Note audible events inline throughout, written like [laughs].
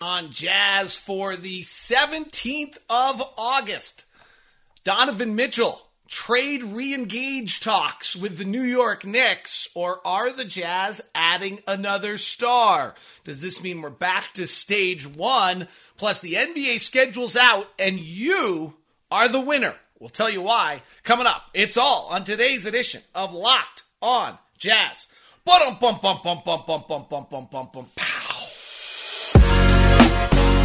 on Jazz for the 17th of August. Donovan Mitchell trade re-engage talks with the New York Knicks or are the Jazz adding another star? Does this mean we're back to stage 1 plus the NBA schedule's out and you are the winner? We'll tell you why coming up. It's all on today's edition of Locked on Jazz. Bum bum bum bum bum bum bum bum bum bum bum.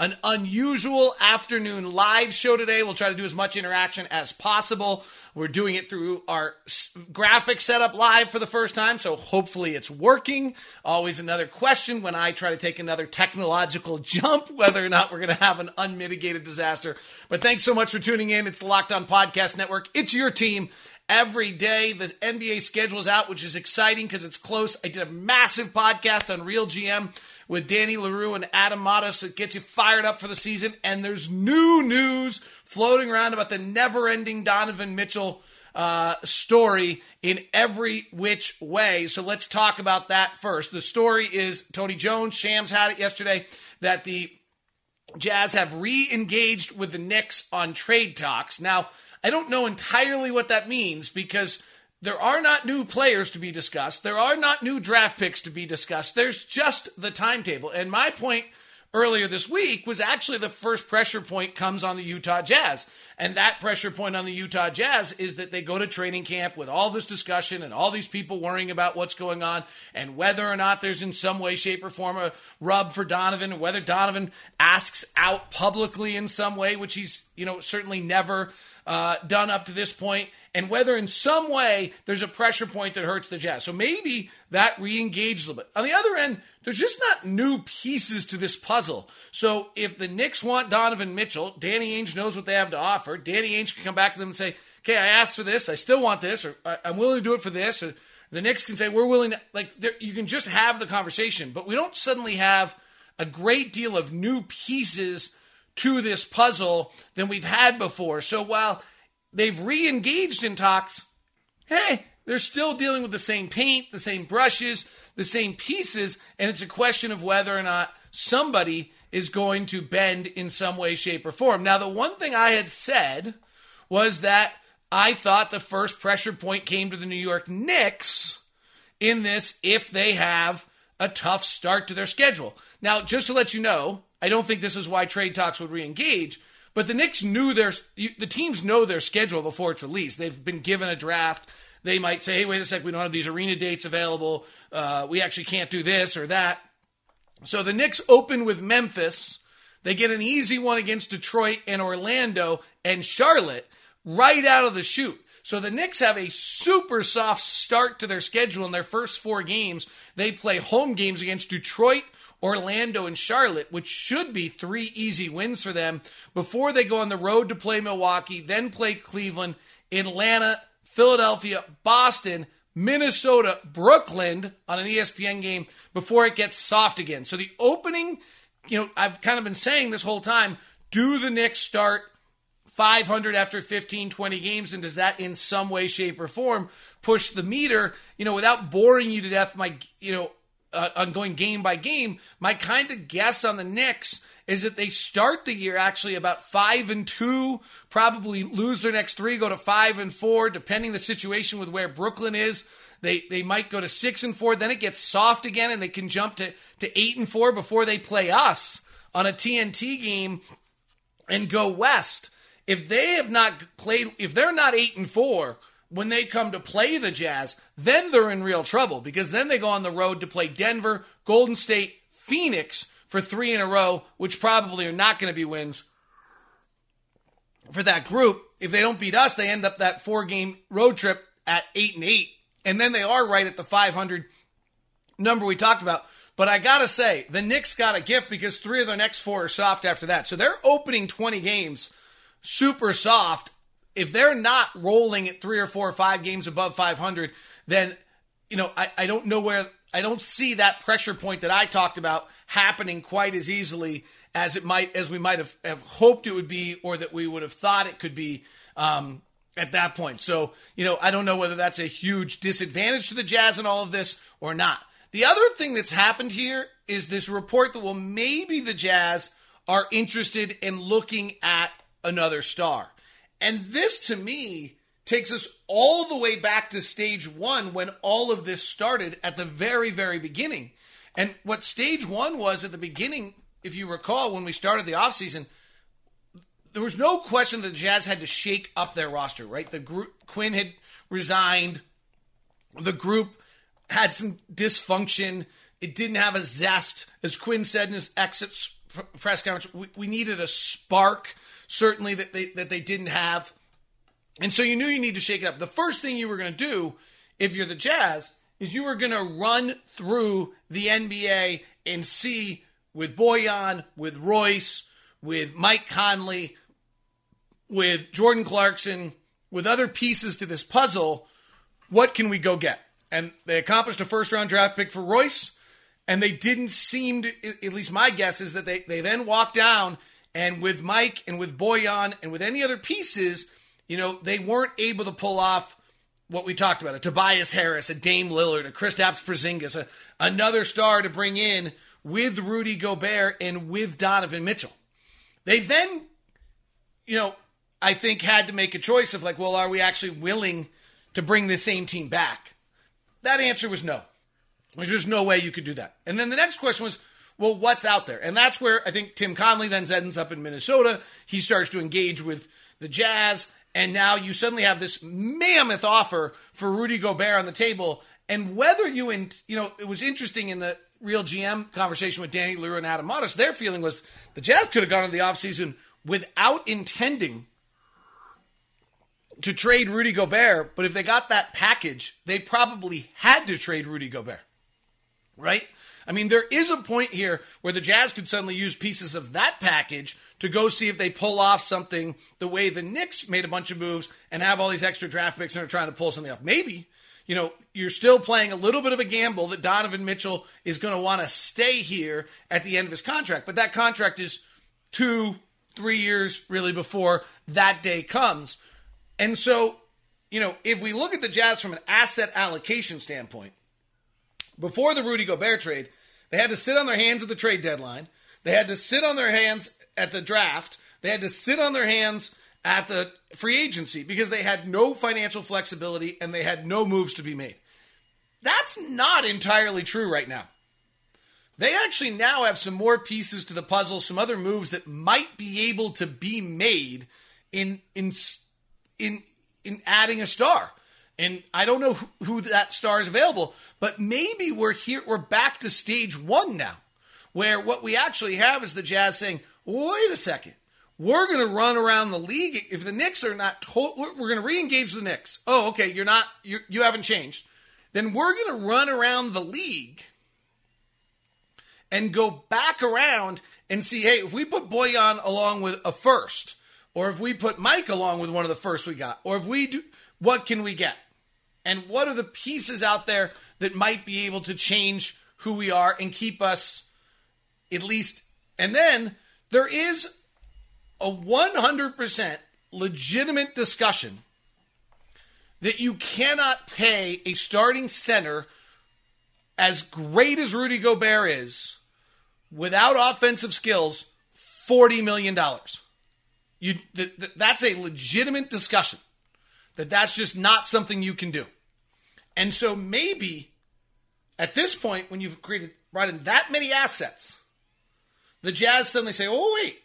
an unusual afternoon live show today. We'll try to do as much interaction as possible. We're doing it through our graphic setup live for the first time, so hopefully it's working. Always another question when I try to take another technological [laughs] jump, whether or not we're going to have an unmitigated disaster. But thanks so much for tuning in. It's the Locked On Podcast Network. It's your team every day. The NBA schedule is out, which is exciting because it's close. I did a massive podcast on Real GM with Danny Leroux and Adam Mares that gets you fired up for the season. And there's new news floating around about the never ending Donovan Mitchell uh, story in every which way. So let's talk about that first. The story is Tony Jones, Shams had it yesterday, that the Jazz have re engaged with the Knicks on trade talks. Now, I don't know entirely what that means because there are not new players to be discussed. There are not new draft picks to be discussed. There's just the timetable. And my point earlier this week was actually the first pressure point comes on the Utah Jazz. And that pressure point on the Utah Jazz is that they go to training camp with all this discussion and all these people worrying about what's going on and whether or not there's in some way, shape, or form a rub for Donovan, and whether Donovan asks out publicly in some way, which he's, you know, certainly never uh, done up to this point, and whether in some way there's a pressure point that hurts the Jazz. So maybe that re-engaged a little bit. On the other end, there's just not new pieces to this puzzle. So if the Knicks want Donovan Mitchell, Danny Ainge knows what they have to offer. Danny Ainge can come back to them and say, "Okay, I asked for this. I still want this, or I'm willing to do it for this." Or the Knicks can say, "We're willing." To, like you can just have the conversation, but we don't suddenly have a great deal of new pieces to this puzzle than we've had before. So while they've re engaged in talks, hey, they're still dealing with the same paint, the same brushes, the same pieces, and it's a question of whether or not somebody is going to bend in some way, shape, or form. Now, the one thing I had said was that I thought the first pressure point came to the New York Knicks in this if they have a tough start to their schedule. Now, just to let you know, I don't think this is why trade talks would re-engage. But the Knicks knew their the teams know their schedule before it's released. They've been given a draft. They might say, "Hey, wait a sec, we don't have these arena dates available. Uh, we actually can't do this or that." So the Knicks open with Memphis. They get an easy one against Detroit and Orlando and Charlotte right out of the chute. So the Knicks have a super soft start to their schedule in their first four games. They play home games against Detroit, Orlando, and Charlotte, which should be three easy wins for them before they go on the road to play Milwaukee, then play Cleveland, Atlanta, Philadelphia, Boston, Minnesota, Brooklyn on an ESPN game before it gets soft again. So the opening, you know, I've kind of been saying this whole time do the Knicks start 500 after 15, 20 games? And does that in some way, shape, or form push the meter, you know, without boring you to death? My, you know, uh, on going game by game, my kind of guess on the Knicks is that they start the year actually about five and two, probably lose their next three, go to five and four, depending the situation with where Brooklyn is. They they might go to six and four, then it gets soft again, and they can jump to to eight and four before they play us on a TNT game and go west. If they have not played, if they're not eight and four when they come to play the Jazz, then they're in real trouble because then they go on the road to play Denver, Golden State, Phoenix for three in a row, which probably are not going to be wins for that group. If they don't beat us, they end up that four game road trip at eight and eight. And then they are right at the 500 number we talked about. But I got to say, the Knicks got a gift because three of their next four are soft after that. So they're opening 20 games super soft, if they're not rolling at three or four or five games above 500, then, you know, I, I don't know where, I don't see that pressure point that I talked about happening quite as easily as it might, as we might have, have hoped it would be or that we would have thought it could be. Um, at that point. So, you know, I don't know whether that's a huge disadvantage to the Jazz in all of this or not. The other thing that's happened here is this report that, well, maybe the Jazz are interested in looking at another star. And this to me takes us all the way back to stage one when all of this started at the very, very beginning. And what stage one was at the beginning, if you recall, when we started the offseason, there was no question that the Jazz had to shake up their roster, right? The group, Quin had resigned. The group had some dysfunction. It didn't have a zest. As Quin said in his exit press conference, we, we needed a spark certainly that they that they didn't have. And so you knew you need to shake it up. The first thing you were going to do if you're the Jazz is you were going to run through the NBA and see with Bojan, with Royce, with Mike Conley, with Jordan Clarkson, with other pieces to this puzzle, what can we go get? And they accomplished a first round draft pick for Royce, and they didn't seem to, at least my guess is that they, they then walked down and with Mike and with Bojan and with any other pieces, you know, they weren't able to pull off what we talked about a Tobias Harris, a Dame Lillard, a Kristaps Porzingis, a, another star to bring in with Rudy Gobert and with Donovan Mitchell. They then, you know, I think had to make a choice of like, well, are we actually willing to bring the same team back? That answer was no. There's just no way you could do that. And then the next question was, well, what's out there? And that's where I think Tim Connelly then ends up in Minnesota. He starts to engage with the Jazz, and now you suddenly have this mammoth offer for Rudy Gobert on the table. And whether you, and you know, it was interesting in the real GM conversation with Danny Leroux and Adam Modest, their feeling was the Jazz could have gone into the offseason without intending to trade Rudy Gobert, but if they got that package, they probably had to trade Rudy Gobert. Right? I mean, there is a point here where the Jazz could suddenly use pieces of that package to go see if they pull off something the way the Knicks made a bunch of moves and have all these extra draft picks and are trying to pull something off. Maybe, you know, you're still playing a little bit of a gamble that Donovan Mitchell is going to want to stay here at the end of his contract. But that contract is two, three years really before that day comes. And so, you know, if we look at the Jazz from an asset allocation standpoint, before the Rudy Gobert trade, they had to sit on their hands at the trade deadline. They had to sit on their hands at the draft. They had to sit on their hands at the free agency because they had no financial flexibility and they had no moves to be made. That's not entirely true right now. They actually now have some more pieces to the puzzle, some other moves that might be able to be made in in in in adding a star. And I don't know who, who that star is available, but maybe we're here, we're back to stage one now, where what we actually have is the Jazz saying, wait a second, we're going to run around the league. If the Knicks are not, to- we're going to re-engage the Knicks. Oh, okay, you're not, you're, you haven't changed. Then we're going to run around the league and go back around and see, hey, if we put Bojan along with a first, or if we put Mike along with one of the first we got, or if we do, what can we get? And what are the pieces out there that might be able to change who we are and keep us at least and then there is a 100% legitimate discussion that you cannot pay a starting center as great as Rudy Gobert is without offensive skills 40 million dollars. You th- th- that's a legitimate discussion that that's just not something you can do and so maybe at this point, when you've created brought in that many assets, the Jazz suddenly say, "Oh wait,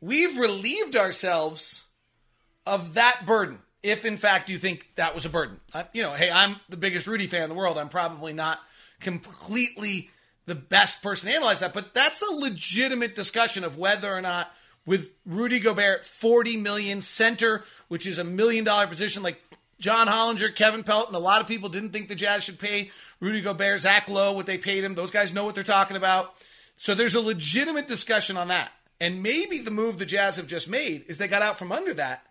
we've relieved ourselves of that burden." If in fact you think that was a burden, uh, you know, hey, I'm the biggest Rudy fan in the world. I'm probably not completely the best person to analyze that, but that's a legitimate discussion of whether or not with Rudy Gobert 40 million center, which is a million dollar position, like John Hollinger, Kevin Pelton, a lot of people didn't think the Jazz should pay Rudy Gobert, Zach Lowe, what they paid him. Those guys know what they're talking about. So there's a legitimate discussion on that. And maybe the move the Jazz have just made is they got out from under that,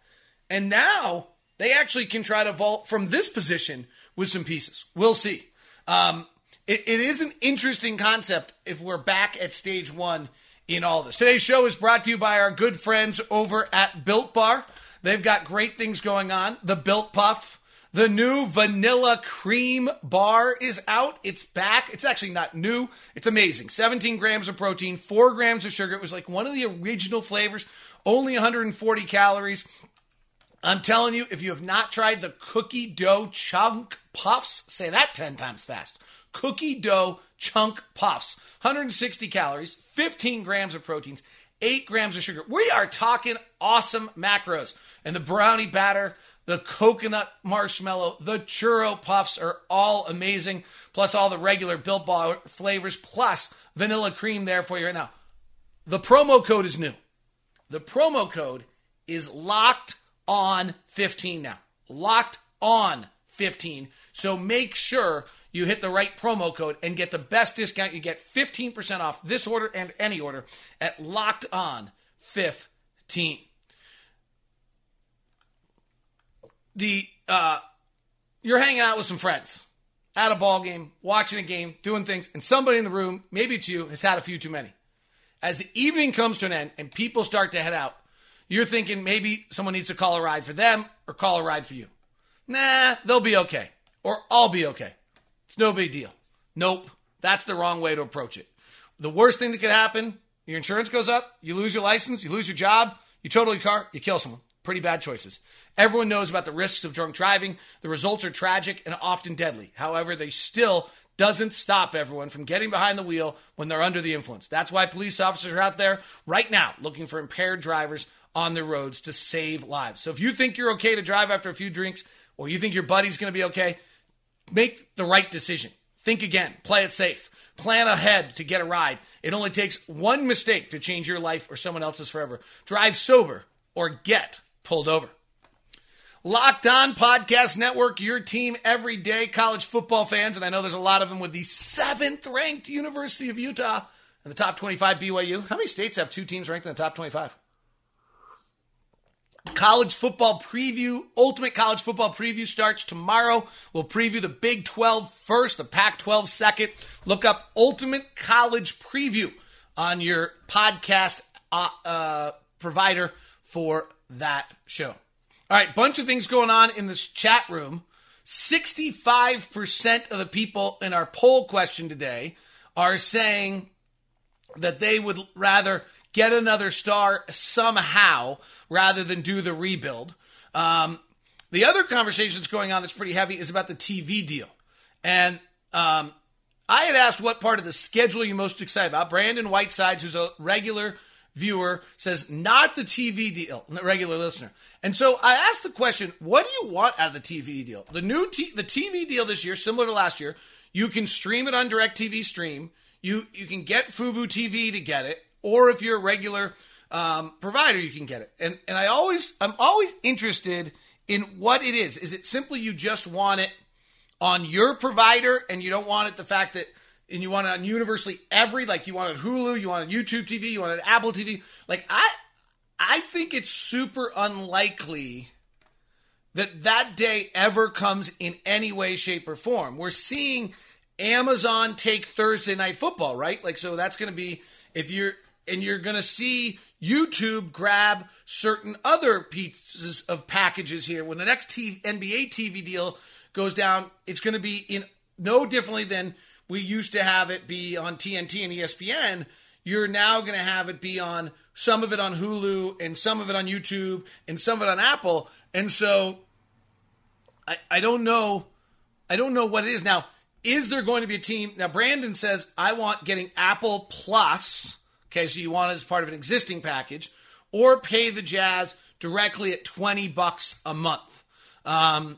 and now they actually can try to vault from this position with some pieces. We'll see. Um, it, it is an interesting concept if we're back at stage one in all this. Today's show is brought to you by our good friends over at Built Bar. They've got great things going on. The Built Puff. The new vanilla cream bar is out. It's back. It's actually not new. It's amazing. 17 grams of protein, 4 grams of sugar. It was like one of the original flavors, only 140 calories. I'm telling you, if you have not tried the cookie dough chunk puffs, say that 10 times fast. Cookie dough chunk puffs, 160 calories, 15 grams of proteins, 8 grams of sugar. We are talking awesome macros. And the brownie batter, the coconut marshmallow, the churro puffs are all amazing. Plus all the regular Built Bar flavors, plus vanilla cream there for you right now. The promo code is new. The promo code is locked on 15 now. Locked on 15. So make sure you hit the right promo code and get the best discount. You get 15% off this order and any order at locked on 15 the uh, you're hanging out with some friends at a ball game, watching a game, doing things, and somebody in the room, maybe it's you, has had a few too many. As the evening comes to an end and people start to head out, you're thinking maybe someone needs to call a ride for them or call a ride for you. Nah, they'll be okay. Or I'll be okay. It's no big deal. Nope. That's the wrong way to approach it. The worst thing that could happen, your insurance goes up, you lose your license, you lose your job, you total your car, you kill someone. Pretty bad choices. Everyone knows about the risks of drunk driving. The results are tragic and often deadly. However, they still doesn't stop everyone from getting behind the wheel when they're under the influence. That's why police officers are out there right now looking for impaired drivers on the roads to save lives. So if you think you're okay to drive after a few drinks or you think your buddy's going to be okay, make the right decision. Think again. Play it safe. Plan ahead to get a ride. It only takes one mistake to change your life or someone else's forever. Drive sober or get pulled over. Locked On Podcast Network, your team every day, college football fans, and I know there's a lot of them with the seventh ranked University of Utah and the top 25 BYU. How many states have two teams ranked in the top 25? College football preview, ultimate college football preview starts tomorrow. We'll preview the Big 12 first, the Pac 12 second. Look up ultimate college preview on your podcast uh, uh, provider for that show. All right, bunch of things going on in this chat room. 65% of the people in our poll question today are saying that they would rather get another star somehow rather than do the rebuild. Um, the other conversation that's going on that's pretty heavy is about the TV deal. And um, I had asked what part of the schedule you're most excited about. Brandon Whitesides, who's a regular viewer says not the TV deal, regular listener. And so I asked the question, what do you want out of the TV deal? The new t- the TV deal this year, similar to last year, you can stream it on DirecTV Stream. You you can get Fubo TV to get it, or if you're a regular um, provider, you can get it. And and I always I'm always interested in what it is. Is it simply you just want it on your provider and you don't want it the fact that and you want it on universally every like you want wanted Hulu, you want wanted YouTube TV, you want wanted Apple TV. Like I I think it's super unlikely that that day ever comes in any way shape or form. We're seeing Amazon take Thursday night football, right? Like so that's going to be if you're and you're going to see YouTube grab certain other pieces of packages here when the next TV, NBA TV deal goes down, it's going to be in no differently than we used to have it be on TNT and ESPN. You're now going to have it be on some of it on Hulu and some of it on YouTube and some of it on Apple. And so I, I don't know. I don't know what it is. Now, is there going to be a team? Now, Brandon says, I want getting Apple Plus. Okay, so you want it as part of an existing package, or pay the Jazz directly at 20 bucks a month. Um,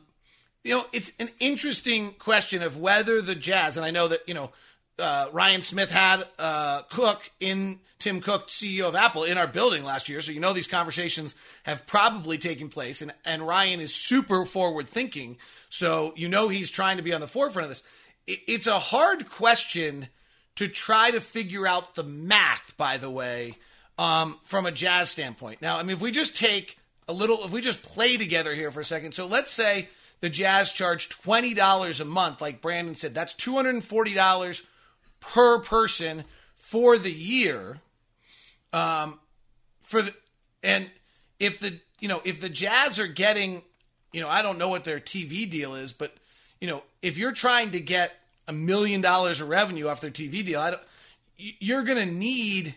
you know, it's an interesting question of whether the Jazz, and I know that, you know, uh, Ryan Smith had uh, Cook in Tim Cook, CEO of Apple, in our building last year. So you know these conversations have probably taken place, and and Ryan is super forward thinking. So you know he's trying to be on the forefront of this. It, it's a hard question to try to figure out the math, by the way, um, from a jazz standpoint. Now, I mean, if we just take a little, if we just play together here for a second. So let's say the Jazz charge twenty dollars a month, like Brandon said. That's two hundred and forty dollars per person for the year. Um, for the and if the you know if the Jazz are getting, you know, I don't know what their TV deal is, but you know, if you're trying to get a million dollars of revenue off their TV deal, you're going to need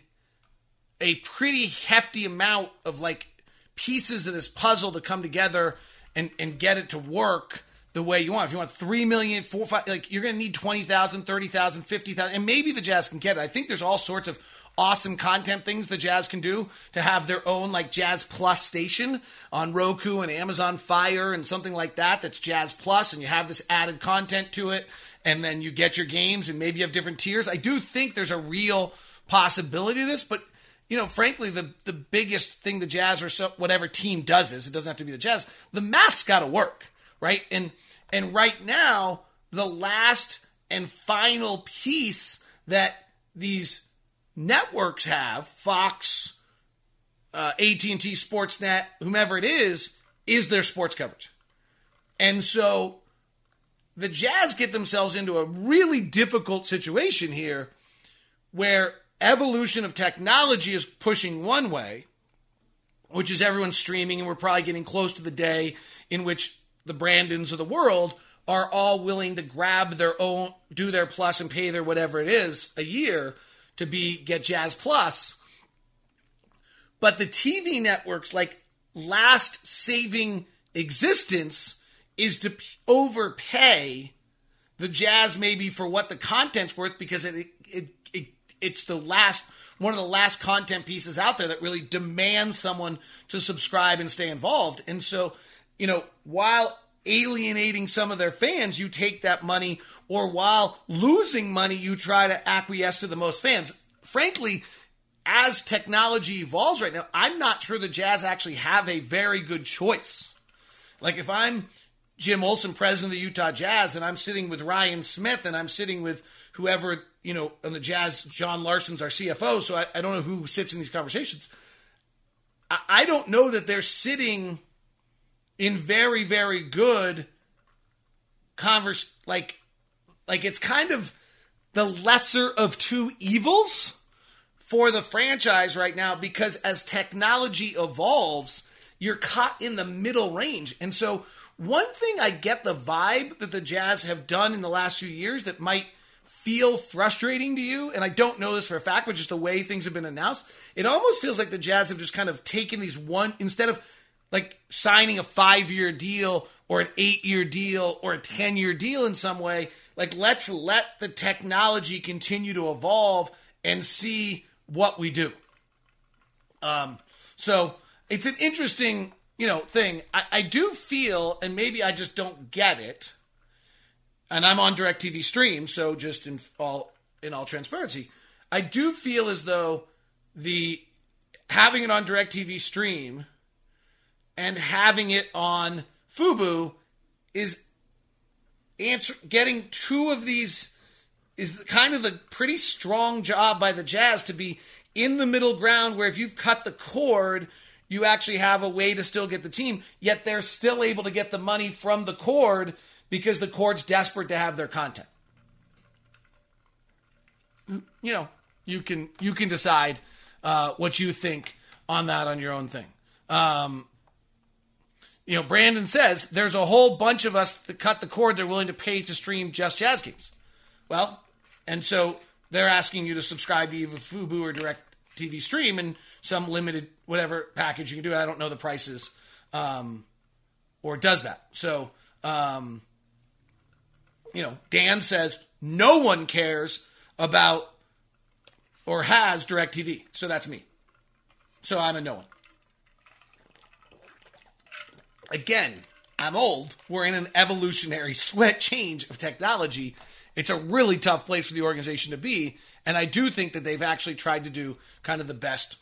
a pretty hefty amount of like pieces of this puzzle to come together and, and get it to work the way you want. If you want 3 million, 4, 5, like you're going to need 20,000, 30,000, 50,000, and maybe the Jazz can get it. I think there's all sorts of awesome content things the Jazz can do to have their own like Jazz Plus station on Roku and Amazon Fire and something like that that's Jazz Plus and you have this added content to it and then you get your games and maybe you have different tiers. I do think there's a real possibility of this, but you know, frankly, the the biggest thing the Jazz or so, whatever team does this, it doesn't have to be the Jazz. The math's got to work, right? And and right now, the last and final piece that these networks have, Fox, uh, AT&T Sportsnet, whomever it is, is their sports coverage. And so the Jazz get themselves into a really difficult situation here where evolution of technology is pushing one way, which is everyone streaming, and we're probably getting close to the day in which the Brandons of the world are all willing to grab their own, do their plus, and pay their whatever it is a year to be get Jazz Plus. But the TV networks, like last saving existence, is to overpay the Jazz maybe for what the content's worth because it, it, it it's the last one of the last content pieces out there that really demands someone to subscribe and stay involved. And so, you know, while alienating some of their fans, you take that money, or while losing money, you try to acquiesce to the most fans. Frankly, as technology evolves right now, I'm not sure the Jazz actually have a very good choice. Like if I'm Jim Olson, president of the Utah Jazz, and I'm sitting with Ryan Smith and I'm sitting with whoever, you know, on the Jazz, John Larson's our CFO, so I, I don't know who sits in these conversations. I, I don't know that they're sitting in very, very good converse like like it's kind of the lesser of two evils for the franchise right now because as technology evolves, you're caught in the middle range. And so one thing I get the vibe that the Jazz have done in the last few years that might feel frustrating to you, and I don't know this for a fact, but just the way things have been announced, it almost feels like the Jazz have just kind of taken these one instead of like signing a five year deal or an eight year deal or a 10 year deal in some way. Like, let's let the technology continue to evolve and see what we do. Um, so it's an interesting you know, thing. I, I do feel, and maybe I just don't get it, and I'm on DirecTV Stream, so just in all in all transparency, I do feel as though the having it on DirecTV Stream and having it on Fubo is answer getting two of these is kind of a pretty strong job by the Jazz to be in the middle ground where if you've cut the cord you actually have a way to still get the team, yet they're still able to get the money from the cord because the cord's desperate to have their content. You know, you can you can decide uh, what you think on that on your own thing. Um, you know, Brandon says there's a whole bunch of us that cut the cord. They're willing to pay to stream just Jazz games. Well, and so they're asking you to subscribe to either Fubo or Direct TV Stream and some limited whatever package you can do. I don't know the prices, um, or does that. So, um, you know, Dan says no one cares about or has Direct TV. So that's me. So I'm a no one. Again, I'm old. We're in an evolutionary sweat change of technology. It's a really tough place for the organization to be. And I do think that they've actually tried to do kind of the best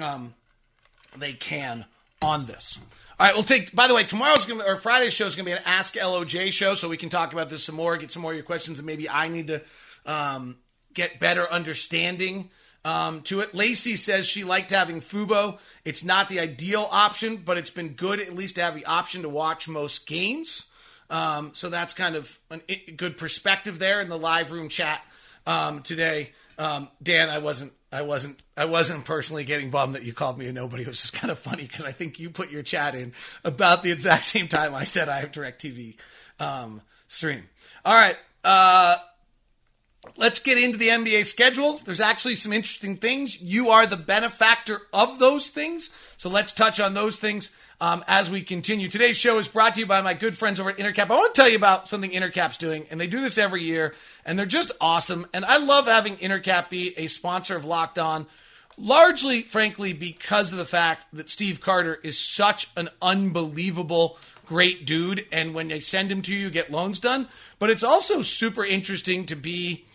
um, they can on this. All right, we'll take. By the way, tomorrow's gonna or Friday's show is gonna be an Ask LOJ show, so we can talk about this some more, get some more of your questions, and maybe I need to um, get better understanding um, to it. Lacey says she liked having Fubo. It's not the ideal option, but it's been good at least to have the option to watch most games. Um, so that's kind of a good perspective there in the live room chat um, today. Um, Dan, I wasn't, I wasn't, I wasn't personally getting bummed that you called me a nobody. It was just kind of funny because I think you put your chat in about the exact same time I said I have DirecTV um, stream. All right. Uh, let's get into the NBA schedule. There's actually some interesting things. You are the benefactor of those things. So let's touch on those things um, as we continue. Today's show is brought to you by my good friends over at Intercap. I want to tell you about something Intercap's doing, and they do this every year, and they're just awesome. And I love having Intercap be a sponsor of Locked On. Largely, frankly, because of the fact that Steve Carter is such an unbelievable great dude, and when they send him to you, get loans done. But it's also super interesting to be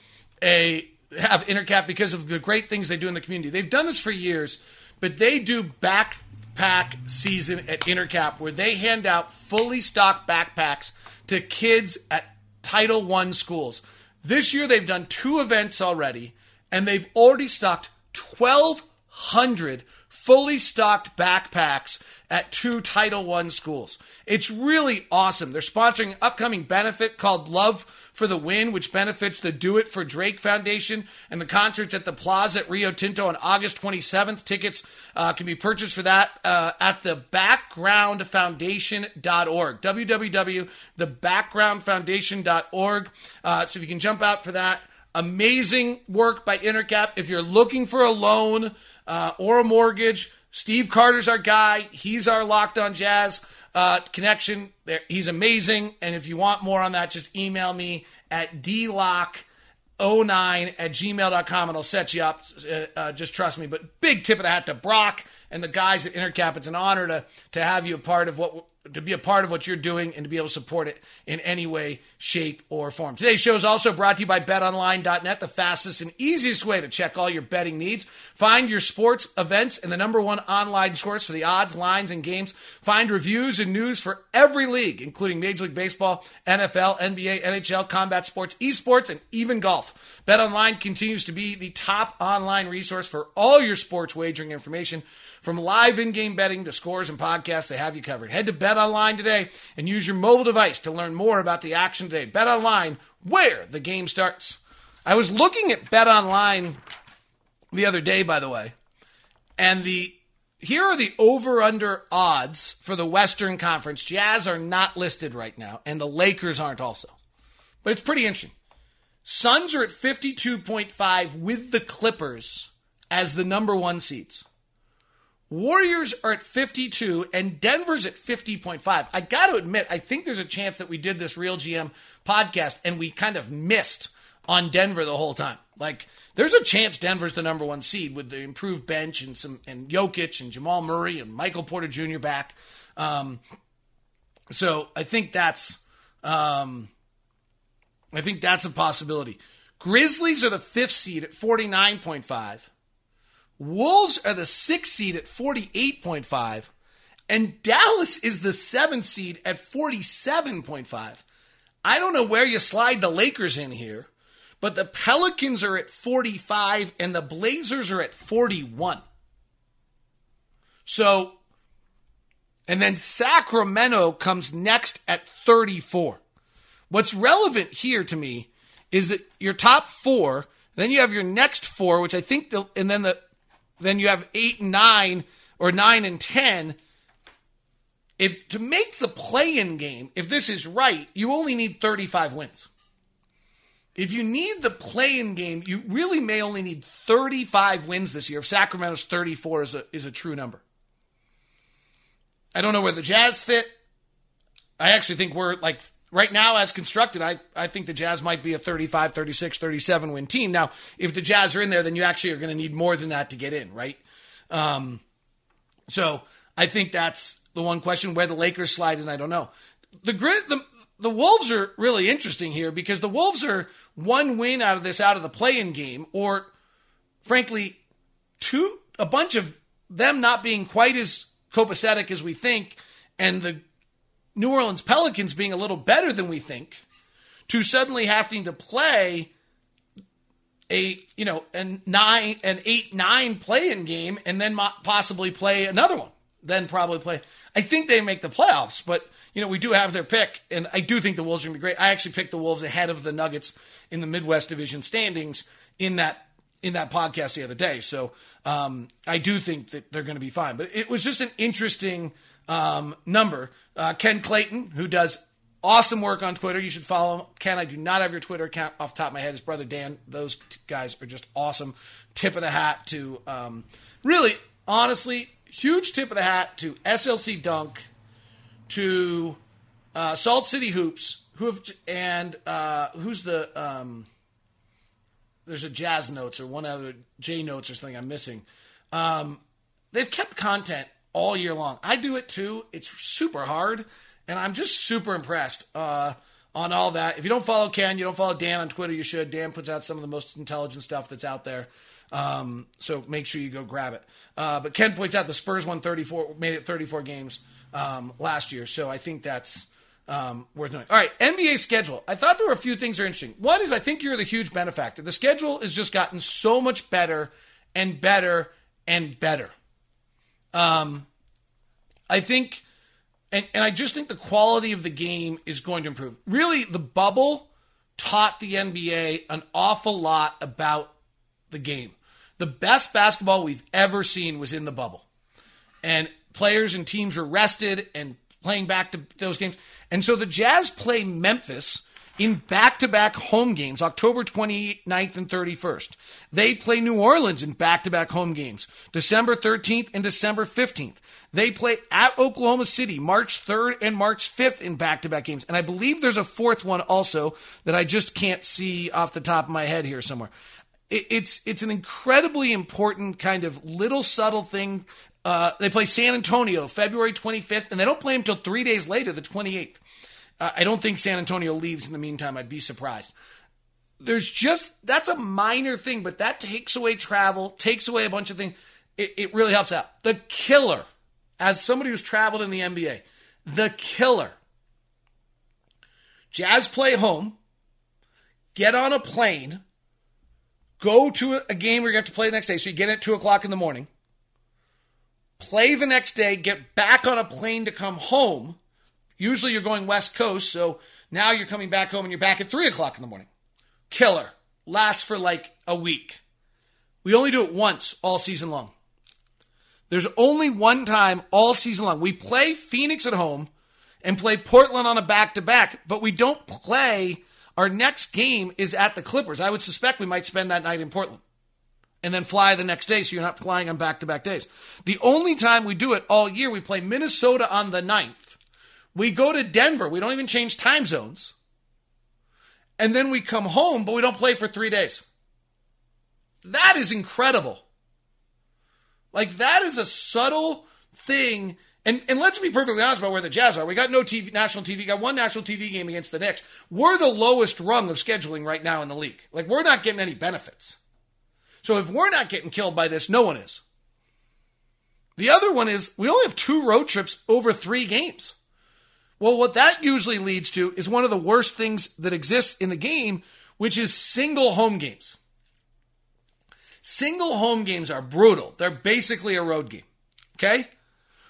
a have Intercap because of the great things they do in the community. They've done this for years, but they do backpack season at Intercap where they hand out fully stocked backpacks to kids at Title One schools. This year they've done two events already, and they've already stocked twelve hundred fully stocked backpacks at two Title One schools. It's really awesome. They're sponsoring an upcoming benefit called Love for the Win, which benefits the Do It for Drake Foundation and the concerts at the Plaza at Rio Tinto on August 27th. Tickets uh, can be purchased for that uh, at the backgroundfoundation.org. www.thebackgroundfoundation.org. Uh, so if you can jump out for that. Amazing work by Intercap. If you're looking for a loan, uh, or a mortgage. Steve Carter's our guy. He's our locked on jazz uh, connection. There, he's amazing. And if you want more on that, just email me at dlock09 at gmail.com and I'll set you up. Uh, uh, just trust me. But big tip of the hat to Brock and the guys at Intercap. It's an honor to, to have you a part of what to be a part of what you're doing and to be able to support it in any way, shape, or form. Today's show is also brought to you by betonline.net, the fastest and easiest way to check all your betting needs. Find your sports events and the number one online source for the odds, lines, and games. Find reviews and news for every league, including Major League Baseball, NFL, NBA, NHL, combat sports, esports, and even golf. BetOnline continues to be the top online resource for all your sports wagering information. From live in-game betting to scores and podcasts, they have you covered. Head to Bet Online today and use your mobile device to learn more about the action today. Bet Online, where the game starts. I was looking at Bet Online the other day, by the way, and the here are the over/under odds for the Western Conference. Jazz are not listed right now, and the Lakers aren't also, but it's pretty interesting. Suns are at 52.5 with the Clippers as the number one seeds. Warriors are at 52 and Denver's at 50.5. I got to admit, I think there's a chance that we did this Real GM podcast and we kind of missed on Denver the whole time. Like, there's a chance Denver's the number one seed with the improved bench and some and Jokic and Jamal Murray and Michael Porter Jr. back. Um, so I think that's um, I think that's a possibility. Grizzlies are the fifth seed at 49.5. Wolves are the sixth seed at 48.5. And Dallas is the seventh seed at 47.5. I don't know where you slide the Lakers in here, but the Pelicans are at 45 and the Blazers are at 41. So, and then Sacramento comes next at 34. What's relevant here to me is that your top four, then you have your next four, which I think, the, and then the then you have eight and nine or nine and ten. If to make the play-in game, if this is right, you only need 35 wins. If you need the play-in game, you really may only need 35 wins this year. If Sacramento's 34 is a is a true number. I don't know where the Jazz fit. I actually think we're like right now as constructed, I, I think the Jazz might be a 35, 36, 37 win team. Now, if the Jazz are in there, then you actually are going to need more than that to get in, right? Um, so I think that's the one question where the Lakers slide in. I don't know. The the, the Wolves are really interesting here because the Wolves are one win out of this out of the play-in game, or frankly, two a bunch of them not being quite as copacetic as we think, and the New Orleans Pelicans being a little better than we think to suddenly having to play a you know a nine an eight nine play in game and then possibly play another one then probably play. I think they make the playoffs but you know we do have their pick and i do think the wolves are going to be great. I actually picked the wolves ahead of the nuggets in the midwest division standings in that in that podcast the other day. So um, i do think that they're going to be fine. But it was just an interesting um, number uh, ken clayton who does Awesome work on Twitter. You should follow him. Ken, I do not have your Twitter account off top of my head. His brother Dan. Those guys are just awesome. Tip of the hat to, um, really, honestly, huge tip of the hat to SLC Dunk, to uh, Salt City Hoops, who have, and uh, who's the, um, there's a Jazz Notes or one other J Notes or something I'm missing. Um, they've kept content all year long. I do it too. It's super hard and I'm just super impressed uh, on all that. If you don't follow Ken, you don't follow Dan on Twitter, you should. Dan puts out some of the most intelligent stuff that's out there. Um, so make sure you go grab it. Uh, but Ken points out the Spurs won 34, made it 34 games um, last year. So I think that's um, worth knowing. All right, NBA schedule. I thought there were a few things that are interesting. One is I think you're the huge benefactor. The schedule has just gotten so much better and better and better. Um, I think and, and I just think the quality of the game is going to improve. Really, the bubble taught the NBA an awful lot about the game. The best basketball we've ever seen was in the bubble. And players and teams were rested and playing back to those games. And so the Jazz play Memphis in back to back home games, October 29th and 31st. They play New Orleans in back to back home games, December 13th and December 15th. They play at Oklahoma City March 3rd and March 5th in back to back games. And I believe there's a fourth one also that I just can't see off the top of my head here somewhere. It's, it's an incredibly important kind of little subtle thing. Uh, they play San Antonio February 25th, and they don't play until three days later, the 28th. I don't think San Antonio leaves in the meantime. I'd be surprised. There's just, that's a minor thing, but that takes away travel, takes away a bunch of things. It, it really helps out. The killer as somebody who's traveled in the NBA, the killer. Jazz play home, get on a plane, go to a game where you have to play the next day. So you get at 2 o'clock in the morning, play the next day, get back on a plane to come home. Usually you're going West Coast, so now you're coming back home and you're back at 3 o'clock in the morning. Killer. Lasts for like a week. We only do it once all season long. There's only one time all season long. We play Phoenix at home and play Portland on a back to back, but we don't play. Our next game is at the Clippers. I would suspect we might spend that night in Portland and then fly the next day so you're not flying on back to back days. The only time we do it all year, we play Minnesota on the 9th. We go to Denver. We don't even change time zones. And then we come home, but we don't play for three days. That is incredible. Like that is a subtle thing. And and let's be perfectly honest about where the Jazz are. We got no TV, national TV. Got one national TV game against the Knicks. We're the lowest rung of scheduling right now in the league. Like we're not getting any benefits. So if we're not getting killed by this, no one is. The other one is we only have two road trips over three games. Well, what that usually leads to is one of the worst things that exists in the game, which is single home games. Single home games are brutal. They're basically a road game. Okay?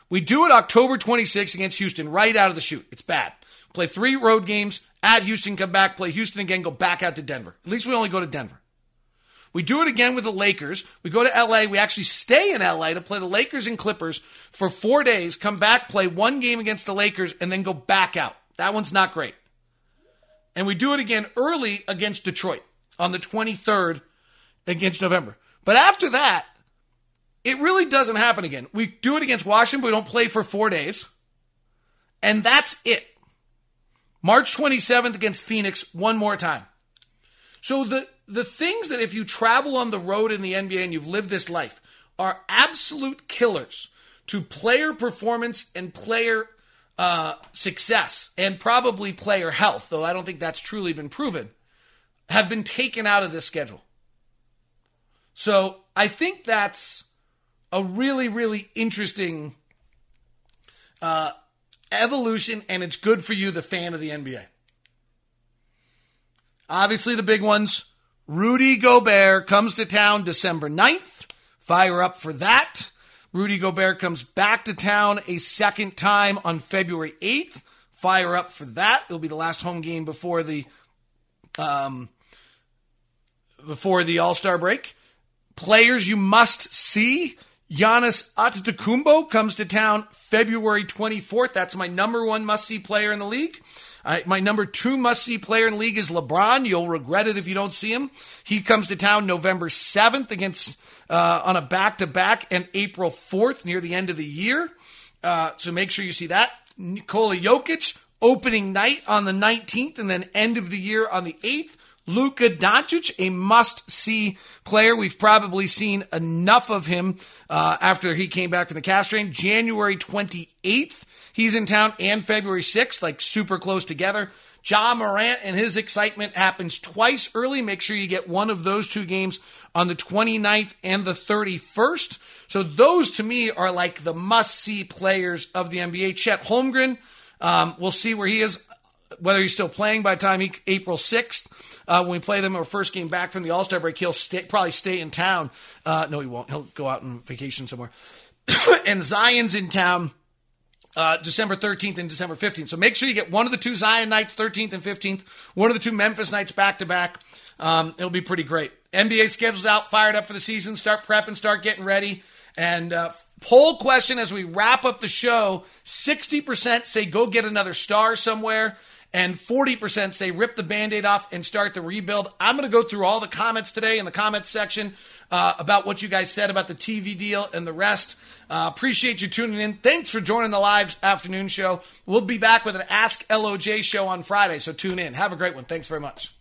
We do it October 26th against Houston right out of the chute. It's bad. Play three road games at Houston, come back, play Houston again, go back out to Denver. At least we only go to Denver. We do it again with the Lakers. We go to LA. We actually stay in LA to play the Lakers and Clippers for four days, come back, play one game against the Lakers, and then go back out. That one's not great. And we do it again early against Detroit on the 23rd against November. But after that, it really doesn't happen again. We do it against Washington, but we don't play for four days. And that's it. March 27th against Phoenix, one more time. So the, the things that if you travel on the road in the NBA and you've lived this life are absolute killers to player performance and player uh, success and probably player health, though I don't think that's truly been proven, have been taken out of this schedule. So I think that's a really, really interesting uh, evolution, and it's good for you, the fan of the NBA. Obviously, the big ones Rudy Gobert comes to town December 9th. Fire up for that. Rudy Gobert comes back to town a second time on February 8th. Fire up for that. It'll be the last home game before the um, before the All Star break. Players you must see. Giannis Antetokounmpo comes to town February 24th. That's my number one must see player in the league. My number two must see player in league is LeBron. You'll regret it if you don't see him. He comes to town November 7th against uh, on a back to back and April 4th near the end of the year. Uh, so make sure you see that. Nikola Jokic opening night on the 19th and then end of the year on the 8th. Luka Doncic, a must see player. We've probably seen enough of him uh, after he came back from the calf strain. January 28th, he's in town, and February 6th, like super close together. Ja Morant and his excitement happens twice early. Make sure you get one of those two games on the 29th and the 31st. So those to me are like the must see players of the NBA. Chet Holmgren, um, we'll see where he is, whether he's still playing by the time he, April 6th. Uh, when we play them our first game back from the All Star break, he'll stay, probably stay in town. Uh, no, he won't. He'll go out on vacation somewhere. [coughs] and Zion's in town uh, December 13th and December 15th. So make sure you get one of the two Zion nights, 13th and 15th, one of the two Memphis nights back to back. Um, it'll be pretty great. NBA schedule's out, fired up for the season. Start prepping, start getting ready. And uh, poll question as we wrap up the show 60% say go get another star somewhere and 40% say rip the band-aid off and start the rebuild. I'm going to go through all the comments today in the comments section uh, about what you guys said about the tv deal and the rest. Uh, appreciate you tuning in. Thanks for joining the live afternoon show. We'll be back with an ask loj show on friday so tune in. Have a great one. Thanks very much